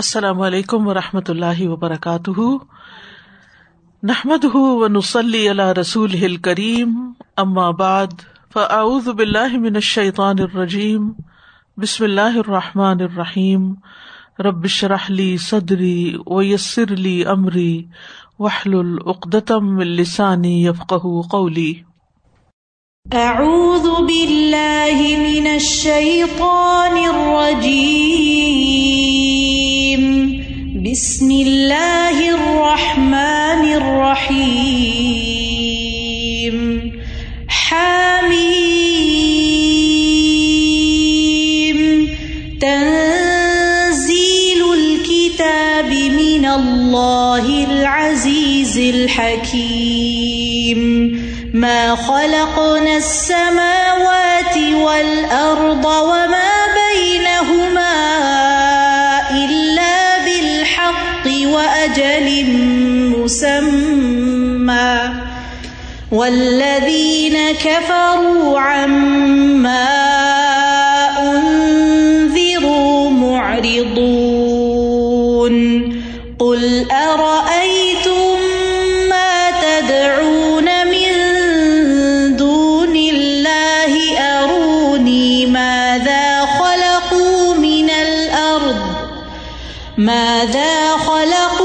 السلام علیکم و رحمۃ اللہ وبرکاتہ۔ نحمد و نسلی اللہ رسول ہل کریم بعد، فاعوذ باللہ من الشیطان الرجیم، بسم اللہ الرحمٰن الرحیم۔ ربش رحلی صدری ویسر علی عمری وحل العقدم السانی یفق قولی۔ اعوذ باللہ من الشیطان الرجیم۔ بسم اللہ الرحمن الرحیم حامیم تنزیل الكتاب من اللہ العزیز الحکیم ما خلقنا السماوات والأرض وما بينهما وأجل مسمى والذين كفروا عما أنذروا معرضون قل أرأيتم ما تدعون من دون الله أروني ماذا خلقوا من الأرض ماذا خلقوا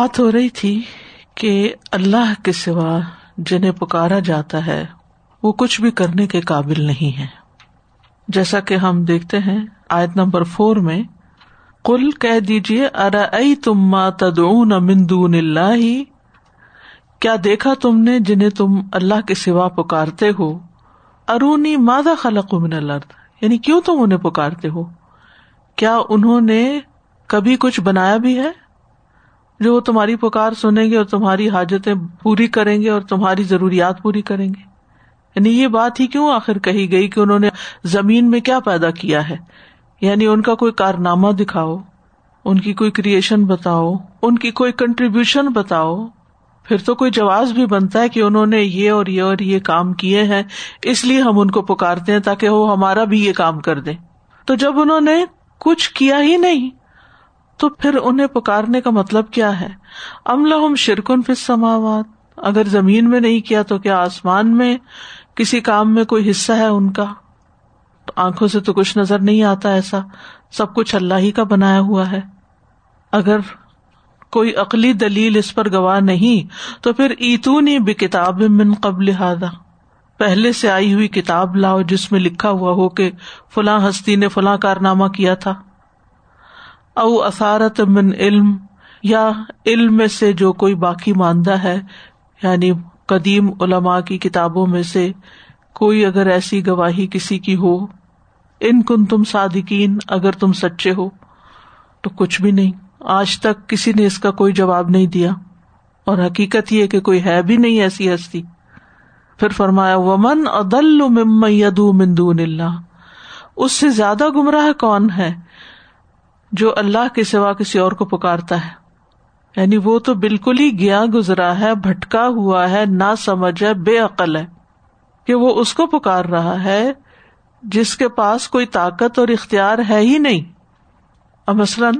بات ہو رہی تھی کہ اللہ کے سوا جنہیں پکارا جاتا ہے، وہ کچھ بھی کرنے کے قابل نہیں ہے جیسا کہ ہم دیکھتے ہیں آیت نمبر فور میں کل کہہ دیجیے ارا تم تدعون من دون اللہ؟ کیا دیکھا تم نے جنہیں تم اللہ کے سوا پکارتے ہو؟ ارونی مادہ خلق من الارض؟ یعنی کیوں تم انہیں پکارتے ہو؟ کیا انہوں نے کبھی کچھ بنایا بھی ہے؟ جو وہ تمہاری پکار سنیں گے اور تمہاری حاجتیں پوری کریں گے اور تمہاری ضروریات پوری کریں گے۔ یعنی یہ بات ہی کیوں آخر کہی گئی کہ انہوں نے زمین میں کیا پیدا کیا ہے؟ یعنی ان کا کوئی کارنامہ دکھاؤ، ان کی کوئی کریشن بتاؤ، ان کی کوئی کنٹریبیوشن بتاؤ۔ پھر تو کوئی جواز بھی بنتا ہے کہ انہوں نے یہ اور یہ اور یہ کام کیے ہیں، اس لیے ہم ان کو پکارتے ہیں تاکہ وہ ہمارا بھی یہ کام کر دیں۔ تو جب انہوں نے کچھ کیا ہی نہیں تو پھر انہیں پکارنے کا مطلب کیا ہے؟ املہم شرکن فس سماوات اگر زمین میں نہیں کیا تو کیا آسمان میں کسی کام میں کوئی حصہ ہے ان کا؟ آنکھوں سے تو کچھ نظر نہیں آتا ایسا۔ سب کچھ اللہ ہی کا بنایا ہوا ہے۔ اگر کوئی عقلی دلیل اس پر گواہ نہیں تو پھر ایتونی بھی کتاب من قبل ہادا پہلے سے آئی ہوئی کتاب لاؤ جس میں لکھا ہوا ہو کہ فلاں ہستی نے فلاں کارنامہ کیا تھا۔ او اثارت من علم، یا علم میں سے جو کوئی باقی ماندہ ہے یعنی قدیم علماء کی کتابوں میں سے کوئی اگر ایسی گواہی کسی کی ہو، ان کن تم صادقین، اگر تم سچے ہو، تو کچھ بھی نہیں۔ آج تک کسی نے اس کا کوئی جواب نہیں دیا۔ اور حقیقت یہ کہ کوئی ہے بھی نہیں ایسی ہستی۔ پھر فرمایا، ومن ادل یدو مندون اللہ۔ اس سے زیادہ گمراہ کون ہے؟ جو اللہ کے سوا کسی اور کو پکارتا ہے۔ یعنی وہ تو بالکل ہی گیا گزرا ہے، بھٹکا ہوا ہے نہ سمجھ ہے، بے عقل ہے کہ وہ اس کو پکار رہا ہے جس کے پاس کوئی طاقت اور اختیار ہے ہی نہیں۔ اب مثلاً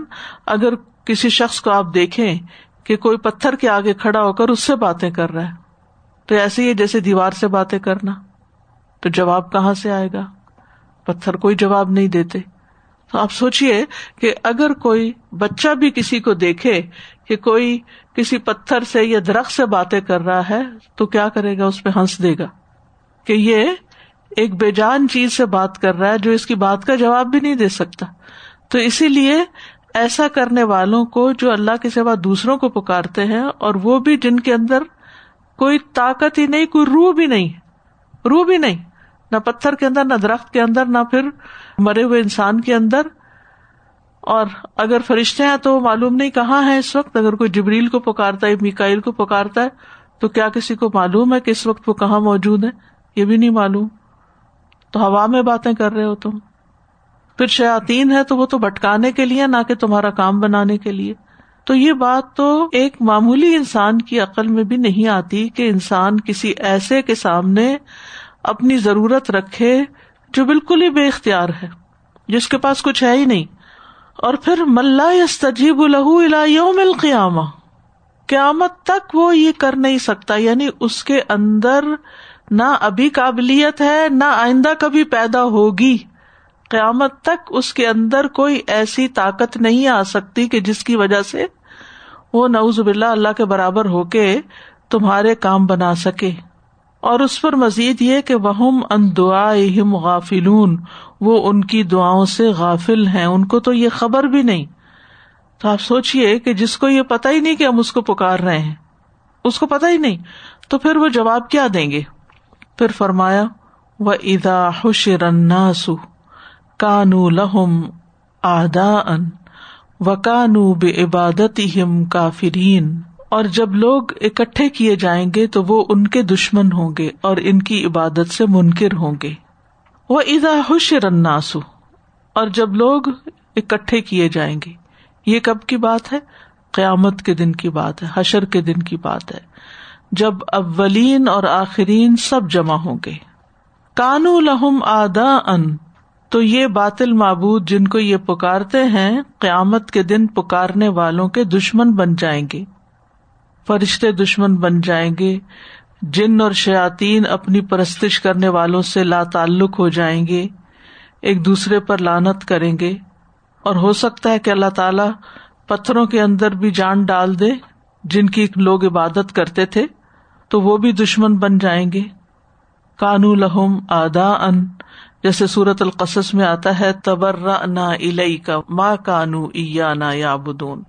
اگر کسی شخص کو آپ دیکھیں کہ کوئی پتھر کے آگے کھڑا ہو کر اس سے باتیں کر رہا ہے، تو ایسے ہی جیسے دیوار سے باتیں کرنا۔ تو جواب کہاں سے آئے گا؟ پتھر کوئی جواب نہیں دیتے۔ آپ سوچیے کہ اگر کوئی بچہ بھی کسی کو دیکھے کہ کوئی کسی پتھر سے یا درخت سے باتیں کر رہا ہے، تو کیا کرے گا؟ اس پہ ہنس دے گا کہ یہ ایک بے جان چیز سے بات کر رہا ہے جو اس کی بات کا جواب بھی نہیں دے سکتا۔ تو اسی لیے ایسا کرنے والوں کو جو اللہ کے سوا دوسروں کو پکارتے ہیں اور وہ بھی جن کے اندر کوئی طاقت ہی نہیں، کوئی روح بھی نہیں، روح بھی نہیں۔ نہ پتھر کے اندر، نہ درخت کے اندر، نہ پھر مرے ہوئے انسان کے اندر۔ اور اگر فرشتے ہیں تو معلوم نہیں کہاں ہے اس وقت۔ اگر کوئی جبریل کو پکارتا ہے میکائل کو پکارتا ہے، تو کیا کسی کو معلوم ہے کہ اس وقت وہ کہاں موجود ہے یہ بھی نہیں معلوم۔ تو ہوا میں باتیں کر رہے ہو تم۔ پھر شاطین ہے تو وہ تو بٹکانے کے لیے، نہ کہ تمہارا کام بنانے کے لیے۔ تو یہ بات تو ایک معمولی انسان کی عقل میں بھی نہیں آتی کہ انسان کسی ایسے کے سامنے اپنی ضرورت رکھے جو بالکل ہی بے اختیار ہے، جس کے پاس کچھ ہے ہی نہیں۔ اور پھر ملا تجیب الہ یوم القیامہ، قیامت تک وہ یہ کر نہیں سکتا یعنی اس کے اندر نہ ابھی قابلیت ہے، نہ آئندہ کبھی پیدا ہوگی۔ قیامت تک اس کے اندر کوئی ایسی طاقت نہیں آ سکتی کہ جس کی وجہ سے وہ نعوذ باللہ اللہ کے برابر ہو کے تمہارے کام بنا سکے۔ اور اس پر مزید یہ کہ وہ ان دعا غافلون، وہ ان کی دعاؤں سے غافل ہیں، ان کو تو یہ خبر بھی نہیں۔ تو آپ سوچیے کہ جس کو یہ پتا ہی نہیں کہ ہم اس کو پکار رہے ہیں، اس کو پتا ہی نہیں، تو پھر وہ جواب کیا دیں گے؟ پھر فرمایا و ادا حشرناسو کانو لہم آدا ان و کانو بے عبادت ہم کافرین اور جب لوگ اکٹھے کیے جائیں گے تو وہ ان کے دشمن ہوں گے اور ان کی عبادت سے منکر ہوں گے۔ وہ ادا حشر اور جب لوگ اکٹھے کیے جائیں گے۔ یہ کب کی بات ہے؟ قیامت کے دن کی بات ہے، حشر کے دن کی بات ہے۔ جب اولین اور آخرین سب جمع ہوں گے۔ کانو لہم آدا ان تو یہ باطل معبود جن کو یہ پکارتے ہیں، قیامت کے دن پکارنے والوں کے دشمن بن جائیں گے۔ فرشتے دشمن بن جائیں گے۔ جن اور شیاتین اپنی پرستش کرنے والوں سے لا تعلق ہو جائیں گے۔ ایک دوسرے پر لانت کریں گے۔ اور ہو سکتا ہے کہ اللہ تعالی پتھروں کے اندر بھی جان ڈال دے، جن کی لوگ عبادت کرتے تھے، تو وہ بھی دشمن بن جائیں گے۔ کانو لہم آدا ان جیسے سورت القصص میں آتا ہے تبرا نا الئی کا ماں کانو ایا نا یا بدون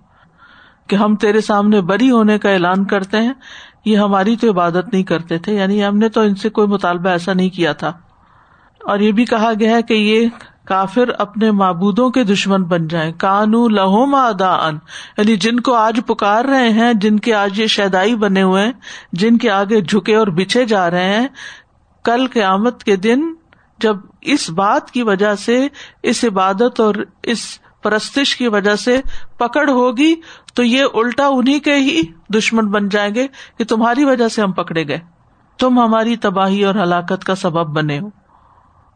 کہ ہم تیرے سامنے بری ہونے کا اعلان کرتے ہیں، یہ ہماری تو عبادت نہیں کرتے تھے یعنی ہم نے تو ان سے کوئی مطالبہ ایسا نہیں کیا تھا۔ اور یہ بھی کہا گیا ہے کہ یہ کافر اپنے معبودوں کے دشمن بن جائیں۔ کانو لہوم ادا ان یعنی جن کو آج پکار رہے ہیں، جن کے آج یہ شیدائی بنے ہوئے ہیں، جن کے آگے جھکے اور بچھے جا رہے ہیں، کل قیامت کے دن جب اس بات کی وجہ سے اس عبادت اور اس پرستش کی وجہ سے پکڑ ہوگی، تو یہ الٹا انہیں کے ہی دشمن بن جائیں گے کہ تمہاری وجہ سے ہم پکڑے گئے۔ تم ہماری تباہی اور ہلاکت کا سبب بنے ہو۔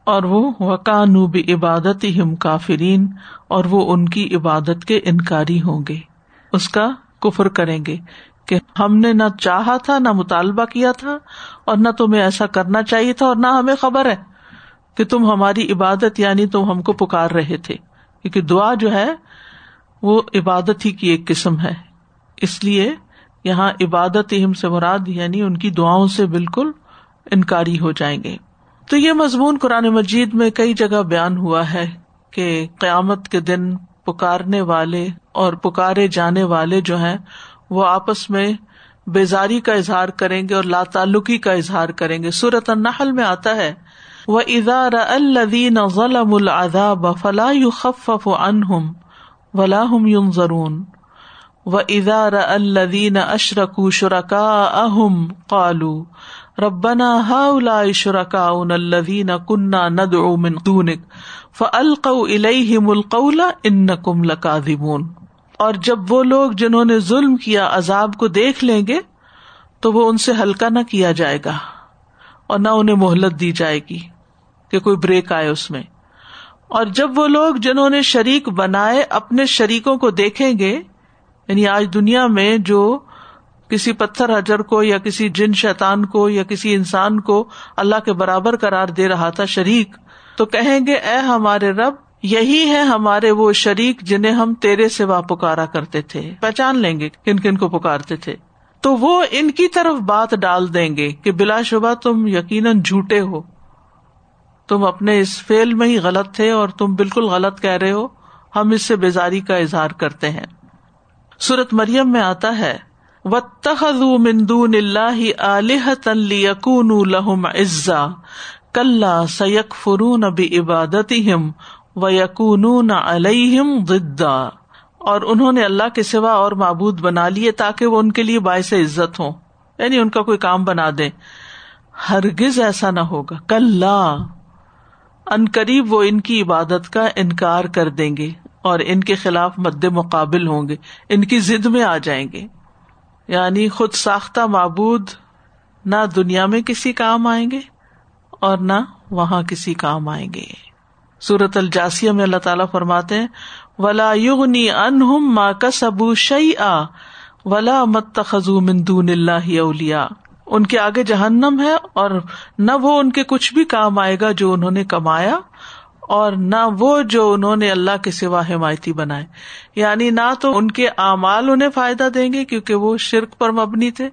اور وہ وکانو بھی عبادت ہم کافرین، اور وہ ان کی عبادت کے انکاری ہوں گے۔ اس کا کفر کریں گے کہ ہم نے نہ چاہا تھا، نہ مطالبہ کیا تھا، اور نہ تمہیں ایسا کرنا چاہیے تھا، اور نہ ہمیں خبر ہے کہ تم ہماری عبادت یعنی تم ہم کو پکار رہے تھے۔ کیونکہ دعا جو ہے وہ عبادت ہی کی ایک قسم ہے۔ اس لیے یہاں عبادت ہم سے مراد یعنی ان کی دعاؤں سے بالکل انکاری ہو جائیں گے۔ تو یہ مضمون قرآن مجید میں کئی جگہ بیان ہوا ہے کہ قیامت کے دن پکارنے والے اور پکارے جانے والے جو ہیں وہ آپس میں بیزاری کا اظہار کریں گے اور لا تعلقی کا اظہار کریں گے۔ صورت النحل میں آتا ہے وہ ادار الدین غلام العذاب فلاح خف انہم ولاحم یوم ضرون و ادار الدین اشرک شرکا اہم قالو ربنا ہا شرکا ان الدین کنہ ند من دونک فلق الہم القول ان کم لکاذبون اور جب وہ لوگ جنہوں نے ظلم کیا عذاب کو دیکھ لیں گے تو وہ ان سے ہلکا نہ کیا جائے گا اور نہ انہیں مہلت دی جائے گی۔ کہ کوئی بریک آئے اس میں۔ اور جب وہ لوگ جنہوں نے شریک بنائے اپنے شریکوں کو دیکھیں گے یعنی آج دنیا میں جو کسی پتھر حجر کو یا کسی جن شیتان کو یا کسی انسان کو اللہ کے برابر قرار دے رہا تھا شریک، تو کہیں گے، اے ہمارے رب، یہی ہے ہمارے وہ شریک جنہیں ہم تیرے سے پکارا کرتے تھے۔ پہچان لیں گے کن کن کو پکارتے تھے۔ تو وہ ان کی طرف بات ڈال دیں گے کہ بلا شبہ تم یقیناً جھوٹے ہو۔ تم اپنے اس فیل میں ہی غلط تھے اور تم بالکل غلط کہہ رہے ہو، ہم اس سے بیزاری کا اظہار کرتے ہیں۔ سورت مریم میں آتا ہے عزا کل سیک فرون اب عبادت و یقون علیہم ضدا۔ اور انہوں نے اللہ کے سوا اور معبود بنا لیے تاکہ وہ ان کے لیے باعث عزت ہوں۔ یعنی ان کا کوئی کام بنا دے ہرگز ایسا نہ ہوگا۔ کل ان قریب وہ ان کی عبادت کا انکار کر دیں گے اور ان کے خلاف مد مقابل ہوں گے، ان کی ضد میں آ جائیں گے۔ یعنی خود ساختہ معبود نہ دنیا میں کسی کام آئیں گے اور نہ وہاں کسی کام آئیں گے۔ سورت الجاسیہ میں اللہ تعالیٰ فرماتے ہیں، ولا یغنی انہم ما کسبو شیئا ولا متخذو من دون اللہ اولیا ان کے آگے جہنم ہے اور نہ وہ ان کے کچھ بھی کام آئے گا جو انہوں نے کمایا اور نہ وہ جو انہوں نے اللہ کے سوا حمایتی بنائے۔ یعنی نہ تو ان کے اعمال انہیں فائدہ دیں گے کیونکہ وہ شرک پر مبنی تھے،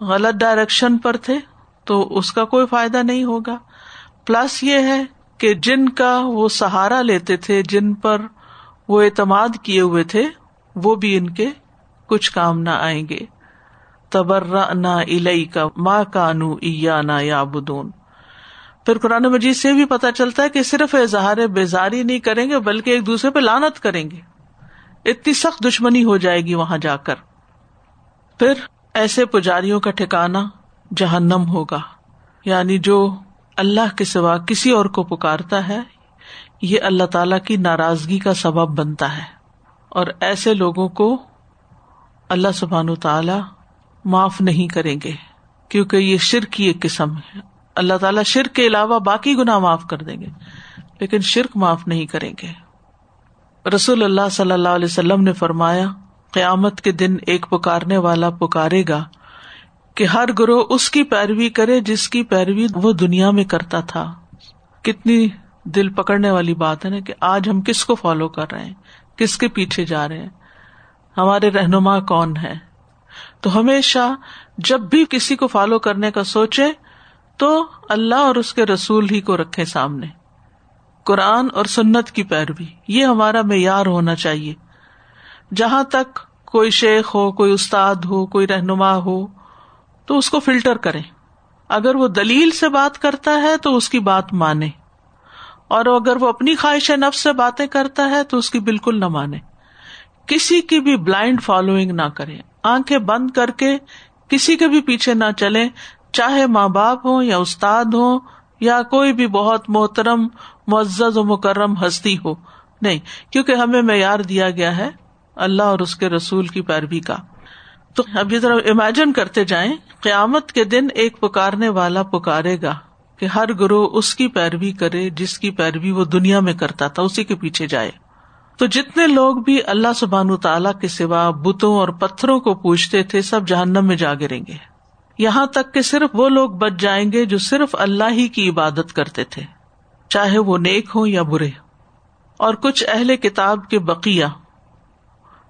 غلط ڈائریکشن پر تھے، تو اس کا کوئی فائدہ نہیں ہوگا۔ پلس یہ ہے کہ جن کا وہ سہارا لیتے تھے، جن پر وہ اعتماد کیے ہوئے تھے، وہ بھی ان کے کچھ کام نہ آئیں گے۔ تبرا نہ الئی کا ماں کانو ایا نا یا بدون پھر قرآن مجید سے بھی پتا چلتا ہے کہ صرف اظہار بیزاری نہیں کریں گے، بلکہ ایک دوسرے پہ لانت کریں گے۔ اتنی سخت دشمنی ہو جائے گی وہاں جا کر۔ پھر ایسے پجاریوں کا ٹھکانا جہنم ہوگا۔ یعنی جو اللہ کے سوا کسی اور کو پکارتا ہے، یہ اللہ تعالی کی ناراضگی کا سبب بنتا ہے۔ اور ایسے لوگوں کو اللہ سبحان تعالی معاف نہیں کریں گے، کیونکہ یہ شرک کی ایک قسم ہے۔ اللہ تعالیٰ شرک کے علاوہ باقی گنا معاف کر دیں گے، لیکن شرک معاف نہیں کریں گے۔ رسول اللہ صلی اللہ علیہ وسلم نے فرمایا، قیامت کے دن ایک پکارنے والا پکارے گا کہ ہر گروہ اس کی پیروی کرے جس کی پیروی وہ دنیا میں کرتا تھا۔ کتنی دل پکڑنے والی بات ہے نا کہ آج ہم کس کو فالو کر رہے ہیں، کس کے پیچھے جا رہے ہیں۔ ہمارے رہنما کون ہے تو ہمیشہ جب بھی کسی کو فالو کرنے کا سوچے تو اللہ اور اس کے رسول ہی کو رکھے سامنے۔ قرآن اور سنت کی پیروی، یہ ہمارا معیار ہونا چاہیے۔ جہاں تک کوئی شیخ ہو، کوئی استاد ہو، کوئی رہنما ہو، تو اس کو فلٹر کرے اگر وہ دلیل سے بات کرتا ہے تو اس کی بات مانے۔ اور اگر وہ اپنی خواہش نفس سے باتیں کرتا ہے تو اس کی بالکل نہ مانے۔ کسی کی بھی بلائنڈ فالوئنگ نہ کرے آنکھیں بند کر کے کسی کے بھی پیچھے نہ چلے چاہے ماں باپ ہو یا استاد ہو یا کوئی بھی بہت محترم، معزز و مکرم ہستی ہو۔ نہیں، کیونکہ ہمیں معیار دیا گیا ہے اللہ اور اس کے رسول کی پیروی کا۔ تو اب یہ ذرا امیجن کرتے جائیں، قیامت کے دن ایک پکارنے والا پکارے گا کہ ہر گروہ اس کی پیروی کرے، جس کی پیروی وہ دنیا میں کرتا تھا، اسی کے پیچھے جائے۔ تو جتنے لوگ بھی اللہ سبحان تعالیٰ کے سوا بتوں اور پتھروں کو پوچھتے تھے، سب جہنم میں جا گریں گے۔ یہاں تک کہ صرف وہ لوگ بچ جائیں گے جو صرف اللہ ہی کی عبادت کرتے تھے، چاہے وہ نیک ہو یا برے۔ اور کچھ اہل کتاب کے بقیہ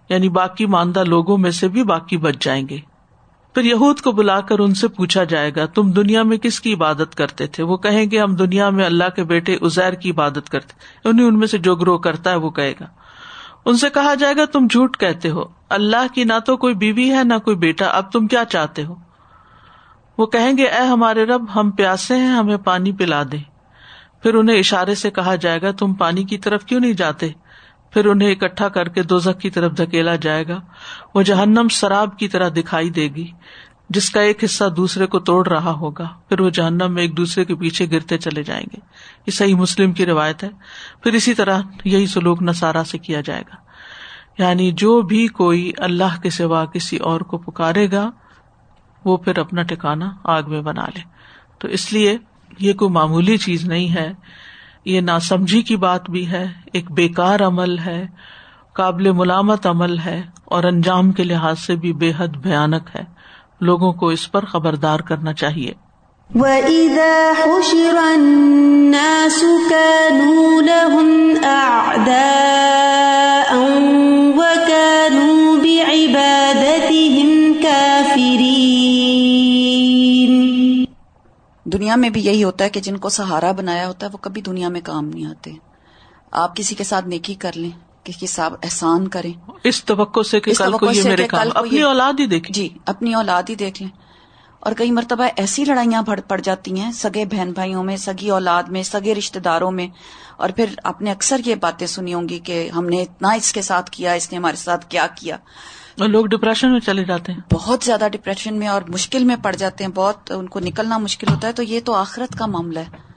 یعنی باقی ماندہ لوگوں میں سے بھی باقی بچ جائیں گے۔ پھر یہود کو بلا کر ان سے پوچھا جائے گا، تم دنیا میں کس کی عبادت کرتے تھے؟ وہ کہیں گے، ہم دنیا میں اللہ کے بیٹے ازیر کی عبادت کرتے انہیں ان میں سے جو گروہ کرتا ہے وہ کہے گا۔ ان سے کہا جائے گا، تم جھوٹ کہتے ہو۔ اللہ کی نہ تو کوئی بیوی ہے، نہ کوئی بیٹا، اب تم کیا چاہتے ہو؟ وہ کہیں گے، اے ہمارے رب، ہم پیاسے ہیں، ہمیں پانی پلا دے۔ پھر انہیں اشارے سے کہا جائے گا، تم پانی کی طرف کیوں نہیں جاتے؟ پھر انہیں اکٹھا کر کے دوزک کی طرف دھکیلا جائے گا۔ وہ جہنم شراب کی طرح دکھائی دے گی، جس کا ایک حصہ دوسرے کو توڑ رہا ہوگا۔ پھر وہ جہنم میں ایک دوسرے کے پیچھے گرتے چلے جائیں گے۔ یہ صحیح مسلم کی روایت ہے۔ پھر اسی طرح یہی سلوک نسارا سے کیا جائے گا۔ یعنی جو بھی کوئی اللہ کے سوا کسی اور کو پکارے گا، وہ پھر اپنا ٹھکانا آگ میں بنا لے۔ تو اس لیے یہ کوئی معمولی چیز نہیں ہے یہ ناسمجھی کی بات بھی ہے، ایک بےکار عمل ہے، قابل ملامت عمل ہے، اور انجام کے لحاظ سے بھی بے حد بھیانک ہے۔ لوگوں کو اس پر خبردار کرنا چاہیے۔ وَإِذَا حُشِرَ النَّاسُ كَانُوا لَهُمْ أَعْدَاءً دنیا میں بھی یہی ہوتا ہے کہ جن کو سہارا بنایا ہوتا ہے وہ کبھی دنیا میں کام نہیں آتے۔ آپ کسی کے ساتھ نیکی کر لیں کسی کے ساتھ احسان کریں۔ اس توقع سے کہ کل کو یہ میرے کام اپنی اولاد ہی دیکھیں۔ جی اپنی اولاد ہی دیکھ لیں۔ اور کئی مرتبہ ایسی لڑائیاں پڑ جاتی ہیں سگے بہن بھائیوں میں سگی اولاد میں سگے رشتے داروں میں۔ اور پھر آپ نے اکثر یہ باتیں سنی ہوں گی کہ ہم نے اتنا اس کے ساتھ کیا اس نے ہمارے ساتھ کیا کیا۔ لوگ ڈپریشن میں چلے جاتے ہیں۔ بہت زیادہ ڈپریشن میں اور مشکل میں پڑ جاتے ہیں بہت ان کو نکلنا مشکل ہوتا ہے تو یہ تو آخرت کا معاملہ ہے۔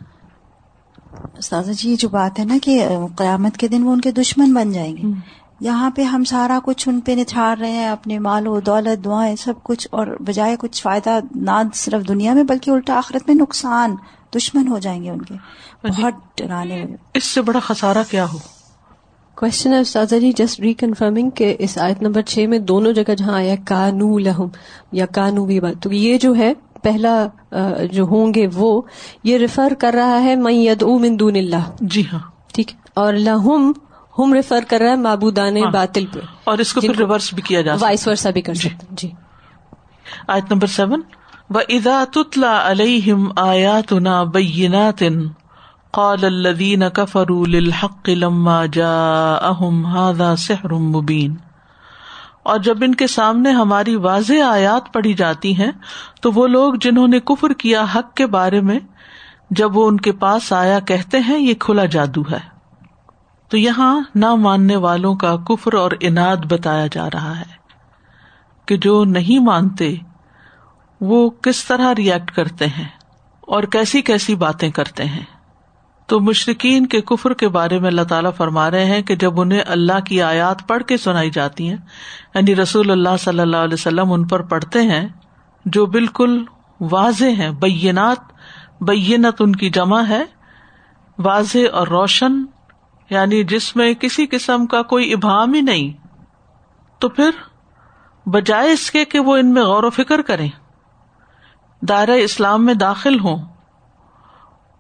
استاذہ جی جو بات ہے نا کہ قیامت کے دن وہ ان کے دشمن بن جائیں گے۔ یہاں پہ ہم سارا کچھ ان پہ نچھاڑ رہے ہیں اپنے مال و دولت دعائیں سب کچھ اور بجائے کچھ فائدہ نہ صرف دنیا میں بلکہ الٹا آخرت میں نقصان دشمن ہو جائیں گے ان کے۔ بہت ڈرانے اس سے بڑا خسارہ کیا ہو؟ کوشچن ہے استاذہ جی جسٹ ریکنفرمنگ کہ اس آیت نمبر چھ میں دونوں جگہ جہاں آیا کانو لہم یا کانو بھی بات تو یہ جو ہے پہلا جو ہوں گے وہ یہ ریفر کر رہا ہے میں یدعو من دون اللہ. جی ہاں. ٹھیک اور لہم ہم ریفر کر رہا ہے معبودان ہاں۔ باطل پہ. اور اس کو پھر ریورس بھی کیا جا وائس ورسا بھی کر سکتے ہیں جی. آیت نمبر سیون. و ادا تتلا علیہم آیاتنا بینات قال الذین کفروا للحق لما جاءہم هذا سحر مبین اور جب ان کے سامنے ہماری واضح آیات پڑھی جاتی ہیں، تو وہ لوگ جنہوں نے کفر کیا حق کے بارے میں، جب وہ ان کے پاس آیا کہتے ہیں، یہ کھلا جادو ہے۔ تو یہاں نہ ماننے والوں کا کفر اور اناد بتایا جا رہا ہے کہ جو نہیں مانتے، وہ کس طرح ریئیکٹ کرتے ہیں اور کیسی کیسی باتیں کرتے ہیں۔ تو مشرقین کے کفر کے بارے میں اللہ تعالیٰ فرما رہے ہیں کہ جب انہیں اللہ کی آیات پڑھ کے سنائی جاتی ہیں یعنی رسول اللہ صلی اللہ علیہ وسلم ان پر پڑھتے ہیں، جو بالکل واضح ہیں، بینات، بینت ان کی جمع ہے، واضح اور روشن یعنی جس میں کسی قسم کا کوئی ابہام ہی نہیں۔ تو پھر بجائے اس کے کہ وہ ان میں غور و فکر کریں، دائرہ اسلام میں داخل ہوں۔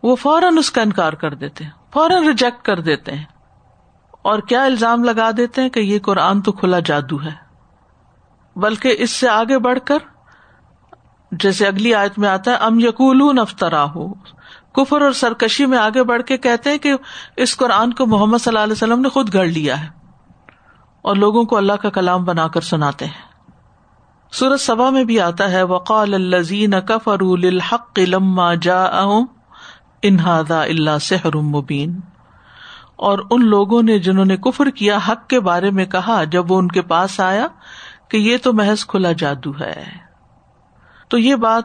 وہ فوراً اس کا انکار کر دیتے ہیں، فوراً ریجیکٹ کر دیتے ہیں۔ اور کیا الزام لگا دیتے ہیں کہ یہ قرآن تو کھلا جادو ہے۔ بلکہ اس سے آگے بڑھ کر، جیسے اگلی آیت میں آتا ہے، ام یقول افطرا ہو کفر اور سرکشی میں آگے بڑھ کے کہتے ہیں کہ اس قرآن کو محمد صلی اللہ علیہ وسلم نے خود گڑ لیا ہے۔ اور لوگوں کو اللہ کا کلام بنا کر سناتے ہیں۔ سورت سبا میں بھی آتا ہے، وقال الزین کفر الحق لما جا انہادا اللہ سحر مبین۔ اور ان لوگوں نے جنہوں نے کفر کیا حق کے بارے میں کہا جب وہ ان کے پاس آیا کہ یہ تو محض کھلا جادو ہے۔ تو یہ بات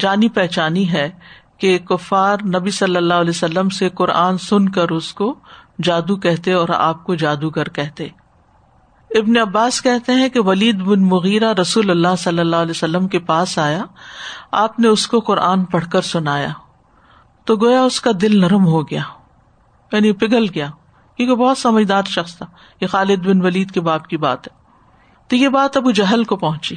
جانی پہچانی ہے کہ کفار نبی صلی اللہ علیہ وسلم سے قرآن سن کر اس کو جادو کہتے اور آپ کو جادوگر کہتے۔ ابن عباس کہتے ہیں کہ ولید بن مغیرہ رسول اللہ صلی اللہ علیہ وسلم کے پاس آیا۔ آپ نے اس کو قرآن پڑھ کر سنایا۔ تو گویا اس کا دل نرم ہو گیا یعنی پگھل گیا، کیونکہ بہت سمجھدار شخص تھا۔ یہ خالد بن ولید کے باپ کی بات ہے۔ تو یہ بات ابو جہل کو پہنچی۔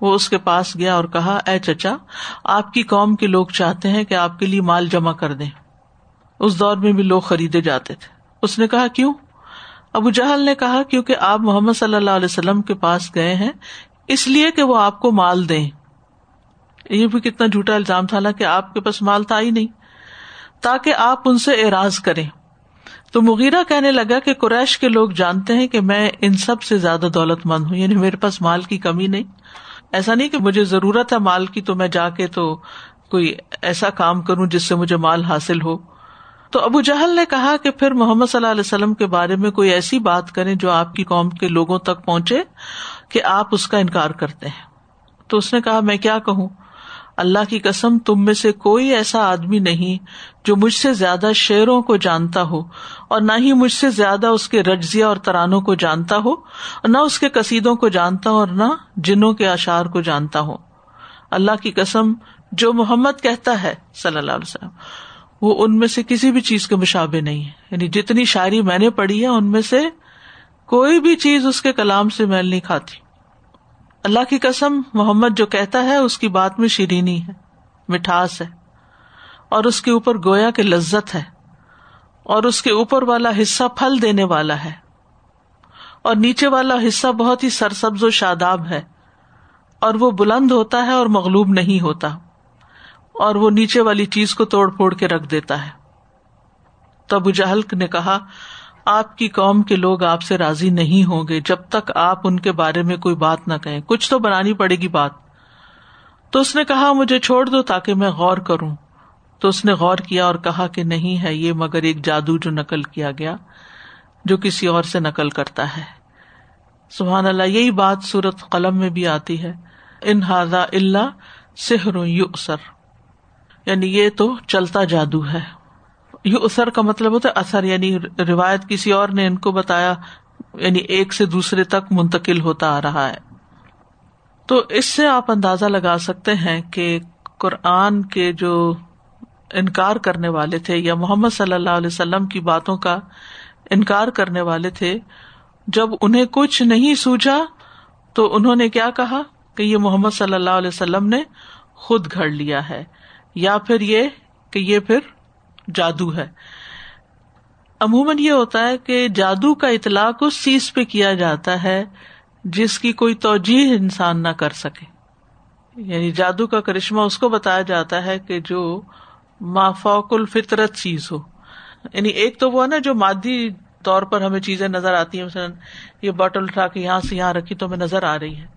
وہ اس کے پاس گیا اور کہا، اے چچا، آپ کی قوم کے لوگ چاہتے ہیں کہ آپ کے لیے مال جمع کر دیں۔ اس دور میں بھی لوگ خریدے جاتے تھے۔ اس نے کہا، کیوں؟ ابو جہل نے کہا، کیونکہ آپ محمد صلی اللہ علیہ وسلم کے پاس گئے ہیں، اس لیے کہ وہ آپ کو مال دیں۔ یہ بھی کتنا جھوٹا الزام تھا نا کہ آپ کے پاس مال تھا ہی نہیں۔ تاکہ آپ ان سے اعراض کریں۔ تو مغیرہ کہنے لگا کہ قریش کے لوگ جانتے ہیں کہ میں ان سب سے زیادہ دولت مند ہوں یعنی میرے پاس مال کی کمی نہیں۔ ایسا نہیں کہ مجھے ضرورت ہے مال کی، تو میں جا کے تو کوئی ایسا کام کروں جس سے مجھے مال حاصل ہو۔ تو ابو جہل نے کہا کہ پھر محمد صلی اللہ علیہ وسلم کے بارے میں کوئی ایسی بات کریں جو آپ کی قوم کے لوگوں تک پہنچے کہ آپ اس کا انکار کرتے ہیں۔ تو اس نے کہا، میں کیا کہوں؟ اللہ کی قسم، تم میں سے کوئی ایسا آدمی نہیں جو مجھ سے زیادہ شعروں کو جانتا ہو اور نہ ہی مجھ سے زیادہ اس کے رجزیا اور ترانوں کو جانتا ہو اور نہ اس کے قصیدوں کو جانتا ہو اور نہ جنوں کے اشعار کو جانتا ہو۔ اللہ کی قسم، جو محمد کہتا ہے صلی اللہ علیہ وسلم، وہ ان میں سے کسی بھی چیز کے مشابے نہیں ہے۔ یعنی جتنی شاعری میں نے پڑھی ہے، ان میں سے کوئی بھی چیز اس کے کلام سے میل نہیں کھاتی۔ اللہ کی قسم، محمد جو کہتا ہے، اس کی بات میں شیرینی ہے، مٹھاس ہے، اور اس کے اوپر گویا کے لذت ہے، اور اس کے اوپر والا حصہ پھل دینے والا ہے، اور نیچے والا حصہ بہت ہی سرسبز و شاداب ہے، اور وہ بلند ہوتا ہے اور مغلوب نہیں ہوتا، اور وہ نیچے والی چیز کو توڑ پھوڑ کے رکھ دیتا ہے۔ تب جہل نے کہا آپ کی قوم کے لوگ آپ سے راضی نہیں ہوں گے جب تک آپ ان کے بارے میں کوئی بات نہ کہیں۔ کچھ تو بنانی پڑے گی بات۔ تو اس نے کہا، مجھے چھوڑ دو تاکہ میں غور کروں۔ تو اس نے غور کیا اور کہا کہ نہیں ہے یہ، مگر ایک جادو جو نقل کیا گیا، جو کسی اور سے نقل کرتا ہے۔ سبحان اللہ، یہی بات سورت قلم میں بھی آتی ہے۔ ان اللہ سحر یو یعنی یہ تو چلتا جادو ہے۔ یہ اسر کا مطلب ہوتا ہے اثر یعنی روایت کسی اور نے ان کو بتایا یعنی ایک سے دوسرے تک منتقل ہوتا آ رہا ہے۔ تو اس سے آپ اندازہ لگا سکتے ہیں کہ قرآن کے جو انکار کرنے والے تھے یا محمد صلی اللہ علیہ وسلم کی باتوں کا انکار کرنے والے تھے، جب انہیں کچھ نہیں سوجا تو انہوں نے کیا کہا؟ کہ یہ محمد صلی اللہ علیہ وسلم نے خود گھڑ لیا ہے، یا پھر یہ کہ یہ پھر جادو ہے۔ عموماً یہ ہوتا ہے کہ جادو کا اطلاق اس چیز پہ کیا جاتا ہے، جس کی کوئی توجہ انسان نہ کر سکے۔ یعنی جادو کا کرشمہ اس کو بتایا جاتا ہے کہ جو مافوق الفطرت چیز ہو۔ یعنی ایک تو وہ نا جو مادی طور پر ہمیں چیزیں نظر آتی ہیں، مثلاً یہ بوٹل اٹھا کے یہاں سے یہاں رکھی تو ہمیں نظر آ رہی ہے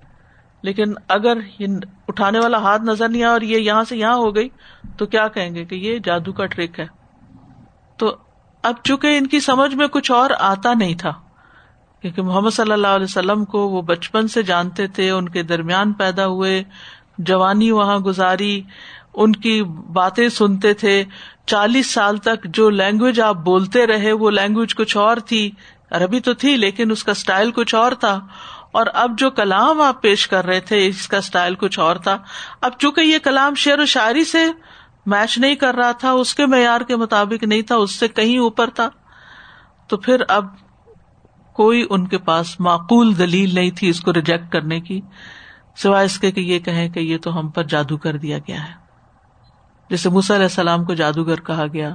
لیکن اگر اٹھانے والا ہاتھ نظر نہیں آیا اور یہ یہاں سے یہاں ہو گئی، تو کیا کہیں گے کہ یہ جادو کا ٹرک ہے۔ تو اب چونکہ ان کی سمجھ میں کچھ اور آتا نہیں تھا، کیونکہ محمد صلی اللہ علیہ وسلم کو وہ بچپن سے جانتے تھے، ان کے درمیان پیدا ہوئے، جوانی وہاں گزاری، ان کی باتیں سنتے تھے۔ چالیس سال تک جو لینگویج آپ بولتے رہے، وہ لینگویج کچھ اور تھی۔ عربی تو تھی، لیکن اس کا اسٹائل کچھ اور تھا۔ اور اب جو کلام آپ پیش کر رہے تھے، اس کا اسٹائل کچھ اور تھا۔ اب چونکہ یہ کلام شعر و شاعری سے میچ نہیں کر رہا تھا، اس کے معیار کے مطابق نہیں تھا، اس سے کہیں اوپر تھا۔ تو پھر اب کوئی ان کے پاس معقول دلیل نہیں تھی اس کو ریجیکٹ کرنے کی، سوائے اس کے کہ یہ کہیں کہ یہ تو ہم پر جادو کر دیا گیا ہے۔ جیسے علیہ السلام کو جادوگر کہا گیا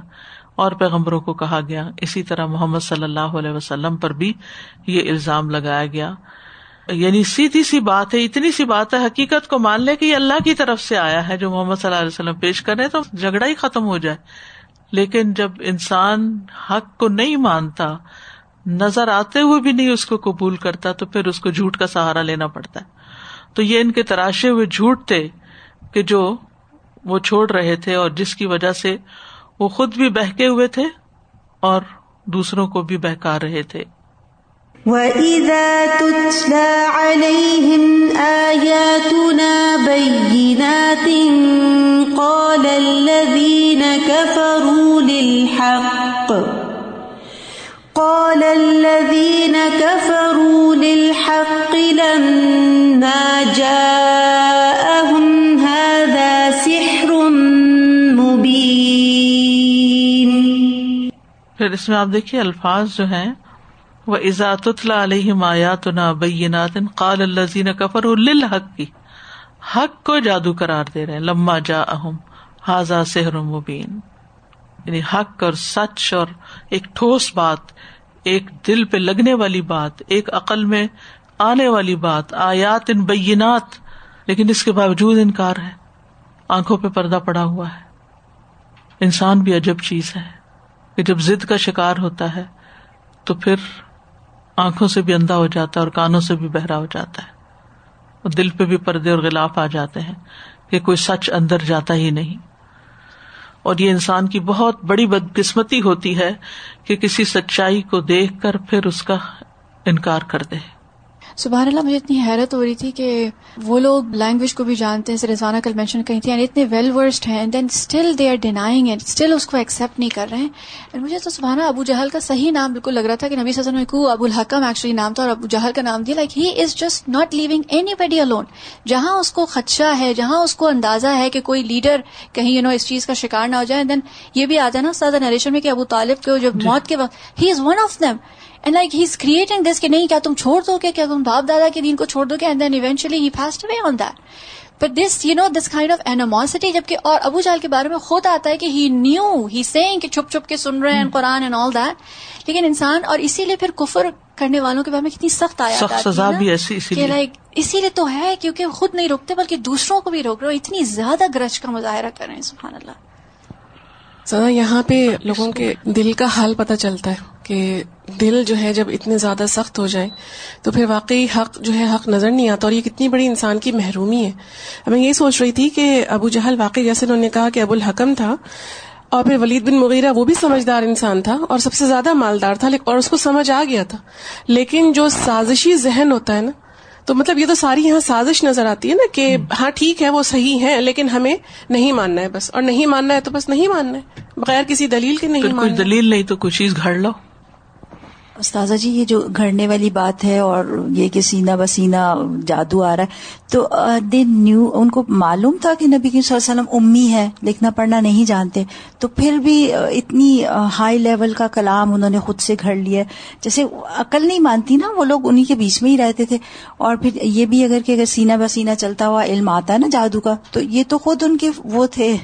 اور پیغمبروں کو کہا گیا، اسی طرح محمد صلی اللہ علیہ وسلم پر بھی یہ الزام لگایا گیا۔ یعنی سیدھی سی بات ہے، اتنی سی بات ہے، حقیقت کو مان لے کہ یہ اللہ کی طرف سے آیا ہے، جو محمد صلی اللہ علیہ وسلم پیش کرے تو جھگڑا ہی ختم ہو جائے۔ لیکن جب انسان حق کو نہیں مانتا، نظر آتے ہوئے بھی نہیں اس کو قبول کرتا، تو پھر اس کو جھوٹ کا سہارا لینا پڑتا ہے۔ تو یہ ان کے تراشے ہوئے جھوٹ تھے کہ جو وہ چھوڑ رہے تھے اور جس کی وجہ سے وہ خود بھی بہکے ہوئے تھے اور دوسروں کو بھی بہکا رہے تھے۔ وَإِذَا تُتْلَى عَلَيْهِمْ آيَاتُنَا بَيِّنَاتٍ قَالَ الَّذِينَ كَفَرُوا لِلْحَقِّ قَالَ الَّذِينَ كَفَرُوا لِلْحَقِّ لَمَّا جَاءَهُمْ هَذَا سِحْرٌ مُبِينٌ پھر اس میں آپ دیکھیے الفاظ جو ہیں وہ ازات علیہ مایات نا بینات قال الزین کفر الحق کی حق کو جادو قرار دے رہے لما جا اہم حاضا سحر مبین یعنی حق اور سچ اور ایک ٹھوس بات، ایک دل پہ لگنے والی بات، ایک عقل میں آنے والی بات، آیات ان بینات لیکن اس کے باوجود انکار ہے۔ آنکھوں پہ پردہ پڑا ہوا ہے۔ انسان بھی عجب چیز ہے کہ جب ضد کا شکار ہوتا ہے تو پھر آنکھوں سے بھی اندھا ہو جاتا ہے اور کانوں سے بھی بہرا ہو جاتا ہے اور دل پہ بھی پردے اور غلاف آ جاتے ہیں کہ کوئی سچ اندر جاتا ہی نہیں اور یہ انسان کی بہت بڑی بدقسمتی ہوتی ہے کہ کسی سچائی کو دیکھ کر پھر اس کا انکار کر دے سبحان اللہ، مجھے اتنی حیرت ہو رہی تھی کہ وہ لوگ لینگویج کو بھی جانتے ہیں رضوانہ کل مینشن کہیں تھی یعنی اتنے ویل ورسڈ ہیں then still they are denying and still اس کو ایکسپٹ نہیں کر رہے ہیں۔ مجھے تو سبحانہ ابو جہل کا صحیح نام بالکل لگ رہا تھا کہ نبی سزن میں کو ابو الحکم ایکچولی نام تھا، اور ابو جہل کا نام دیا۔ Like he is just not leaving anybody alone جہاں اس کو خدشہ ہے، جہاں اس کو اندازہ ہے کہ کوئی لیڈر کہیں یو نو اس چیز کا شکار نہ ہو جائے۔ دین یہ بھی آتا ہے نا سادہ نریشن میں کہ ابو طالب کو جب موت کے وقت he is one of them and like he is creating this کہ نہیں کیا تم چھوڑ دو گے؟ کیا تم باپ دادا کے دین کو چھوڑ دو گے؟ And then eventually he passed away on that but this you know this kind of animosity جبکہ اور ابو جال کے بارے میں خود آتا ہے کہ ہی نیو ہی سینگ کہ چھپ چھپ کے سن رہے ہیں قرآن اینڈ آل دیٹ لیکن انسان اور اسی لیے پھر کفر کرنے والوں کے بارے میں کتنی سخت آیا سخت سزا بھی ایسی اسی لیے۔ لائک اسی لیے تو ہے کیونکہ خود نہیں روکتے بلکہ دوسروں کو بھی روک رہے ہو اتنی زیادہ گرج کا مظاہرہ کر رہے ہیں سبحان اللہ۔ یہاں پہ لوگوں کے دل کا حال پتہ چلتا ہے۔ کہ دل جو ہے جب اتنے زیادہ سخت ہو جائے تو پھر واقعی حق جو ہے حق نظر نہیں آتا اور یہ کتنی بڑی انسان کی محرومی ہے۔ میں یہ سوچ رہی تھی کہ ابو جہل واقعی جیسے انہوں نے کہا کہ ابو الحکم تھا اور پھر ولید بن مغیرہ وہ بھی سمجھدار انسان تھا اور سب سے زیادہ مالدار تھا اور اس کو سمجھ آ گیا تھا۔ لیکن جو سازشی ذہن ہوتا ہے نا تو مطلب یہ تو ساری یہاں سازش نظر آتی ہے نا کہ ہاں ٹھیک ہے وہ صحیح ہے لیکن ہمیں نہیں ماننا ہے بس۔ اور نہیں ماننا ہے تو بس نہیں ماننا ہے۔ بغیر کسی دلیل کے نہیں کوئی دلیل نہیں تو کوئی چیز گھڑ لو۔ استاذہ جی یہ جو گھڑنے والی بات ہے اور یہ کہ سینہ بسینہ جادو آ رہا ہے تو دے نیو ان کو معلوم تھا کہ نبی صلی اللہ علیہ وسلم امی ہے لکھنا پڑھنا نہیں جانتے تو پھر بھی اتنی ہائی لیول کا کلام انہوں نے خود سے گھڑ لیا جیسے عقل نہیں مانتی نا وہ لوگ انہیں کے بیچ میں ہی رہتے تھے۔ اور پھر یہ بھی اگر کہ اگر سینہ بسینہ چلتا ہوا علم آتا ہے نا جادو کا تو یہ تو خود ان کے وہ تھے۔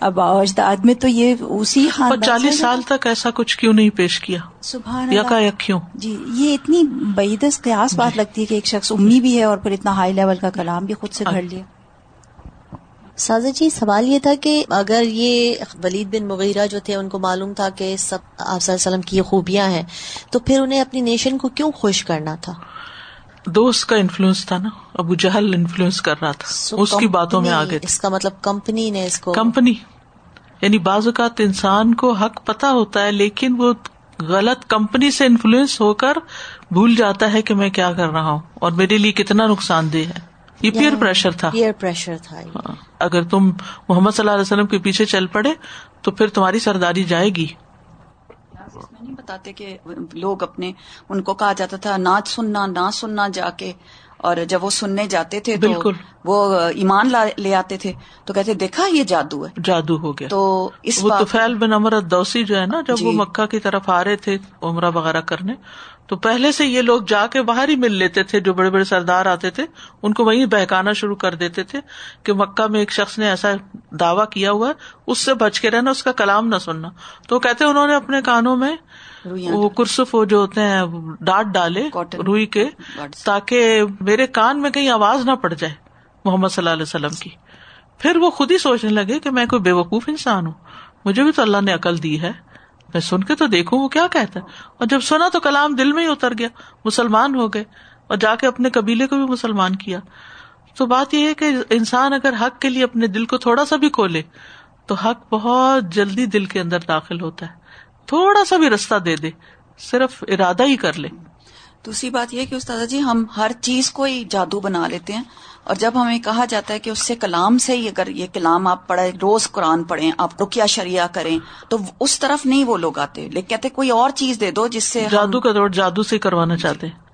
اب اجداد میں تو یہ اسی چالیس سال تک ایسا کچھ کیوں نہیں پیش کیا؟ سبحان یکا یک کیوں؟ جی یہ اتنی بعیدس قیاس بات جی۔ لگتی ہے کہ ایک شخص امی بھی ہے اور پھر اتنا ہائی لیول کا کلام بھی خود سے گھڑ لیا۔ سازا جی سوال یہ تھا کہ اگر یہ ولید بن مغیرہ جو تھے ان کو معلوم تھا کہ سب آپ صلی اللہ علیہ وسلم کی خوبیاں ہیں تو پھر انہیں اپنی نیشن کو کیوں خوش کرنا تھا؟ دوست کا انفلوئنس تھا نا ابو جہل انفلوئنس کر رہا تھا۔ اس کی باتوں میں آگے اس کا مطلب کمپنی نے اس کو کمپنی یعنی بعض اوقات انسان کو حق پتا ہوتا ہے لیکن وہ غلط کمپنی سے انفلوئنس ہو کر بھول جاتا ہے کہ میں کیا کر رہا ہوں اور میرے لیے کتنا نقصان دہ ہے۔ یہ پیئر پریشر تھا۔ پیئر پریشر تھا ہاں۔ اگر تم محمد صلی اللہ علیہ وسلم کے پیچھے چل پڑے تو پھر تمہاری سرداری جائے گی۔ نہیں بتاتے کہ لوگ اپنے ان کو کہا جاتا تھا ناچ سننا نہ سننا جا کے۔ اور جب وہ سننے جاتے تھے بالکل۔ وہ ایمان لے آتے تھے تو کہتے دیکھا یہ جادو ہے۔ جادو ہو گیا۔ تو اس وہ بن امر دوسی جو ہے نا جب وہ جی۔ مکہ کی طرف آ رہے تھے عمرہ وغیرہ کرنے تو پہلے سے یہ لوگ جا کے باہر ہی مل لیتے تھے جو بڑے بڑے سردار آتے تھے ان کو وہیں بہکانا شروع کر دیتے تھے کہ مکہ میں ایک شخص نے ایسا دعوی کیا ہوا ہے اس سے بچ کے رہنا اس کا کلام نہ سننا۔ تو کہتے انہوں نے اپنے کانوں میں وہ کرسف جو ہوتے ہیں ڈانٹ ڈالے روئی کے تاکہ میرے کان میں کہیں آواز نہ پڑ جائے محمد صلی اللہ علیہ وسلم کی۔ پھر وہ خود ہی سوچنے لگے کہ میں کوئی بے وقوف انسان ہوں مجھے بھی تو اللہ نے عقل دی ہے۔ میں سن کے تو دیکھوں وہ کیا کہتا ہے۔ اور جب سنا تو کلام دل میں ہی اتر گیا، مسلمان ہو گئے، اور جا کے اپنے قبیلے کو بھی مسلمان کیا۔ تو بات یہ ہے کہ انسان اگر حق کے لیے اپنے دل کو تھوڑا سا بھی کھولے، تو حق بہت جلدی دل کے اندر داخل ہوتا ہے۔ تھوڑا سا بھی رستہ دے دے، صرف ارادہ ہی کر لے۔ دوسری بات یہ کہ استاد جی ہم ہر چیز کو ہی جادو بنا لیتے ہیں۔ اور جب ہمیں کہا جاتا ہے کہ اس سے کلام سے ہی اگر یہ کلام آپ پڑھے روز قرآن پڑھیں آپ رکیا شریعہ کریں تو اس طرف نہیں وہ لوگ آتے لیکن کہتے کوئی اور چیز دے دو جس سے جادو کا دور جادو سے کروانا چاہتے ہیں۔